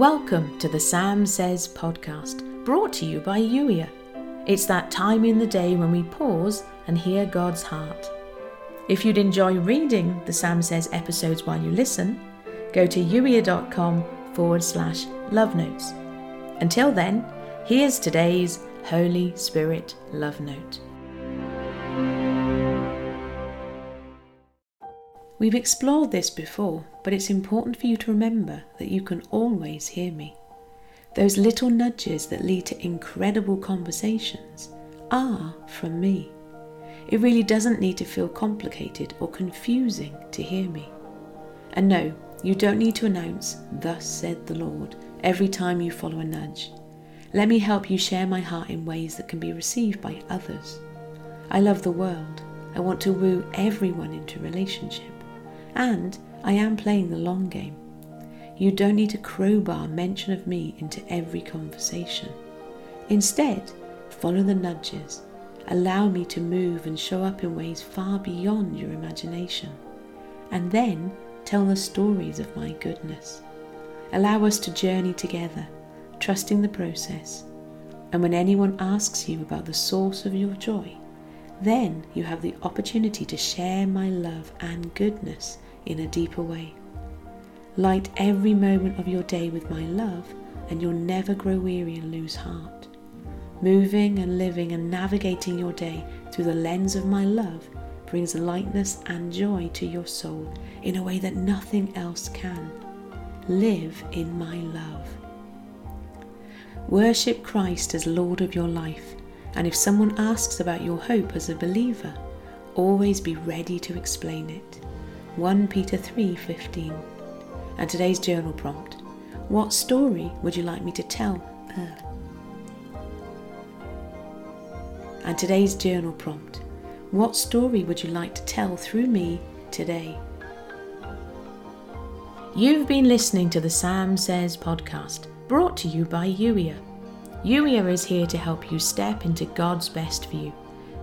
Welcome to the Sam Says podcast, brought to you by Youier. It's that time in the day when we pause and hear God's heart. If you'd enjoy reading the Sam Says episodes while you listen, go to youier.com forward slash love notes. Until then, here's today's Holy Spirit love note. We've explored this before, but it's important for you to remember that you can always hear me. Those little nudges that lead to incredible conversations are from me. It really doesn't need to feel complicated or confusing to hear me. And no, you don't need to announce, Thus said the Lord, every time you follow a nudge. Let me help you share my heart in ways that can be received by others. I love the world. I want to woo everyone into relationship. And I am playing the long game. You don't need to crowbar mention of me into every conversation. Instead, follow the nudges. Allow me to move and show up in ways far beyond your imagination. And then tell the stories of my goodness. Allow us to journey together, trusting the process. And when anyone asks you about the source of your joy, then you have the opportunity to share my love and goodness in a deeper way. Light every moment of your day with my love, and you'll never grow weary and lose heart. Moving and living and navigating your day through the lens of my love brings lightness and joy to your soul in a way that nothing else can. Live in my love. Worship Christ as Lord of your life and if someone asks about your hope as a believer, always be ready to explain it. 1 Peter 3:15. And today's journal prompt: What story would you like me to tell? Uh. And today's journal prompt: What story would you like to tell through me today? You've been listening to the Sam Says podcast, brought to you by Youier. Youier is here to help you step into God's best for you,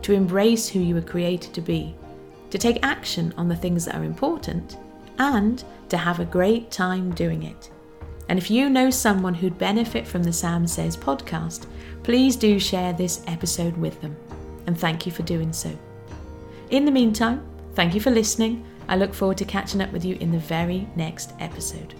to embrace who you were created to be, to take action on the things that are important, and to have a great time doing it. And if you know someone who'd benefit from the Sam Says podcast, please do share this episode with them. And thank you for doing so. In the meantime, thank you for listening. I look forward to catching up with you in the very next episode.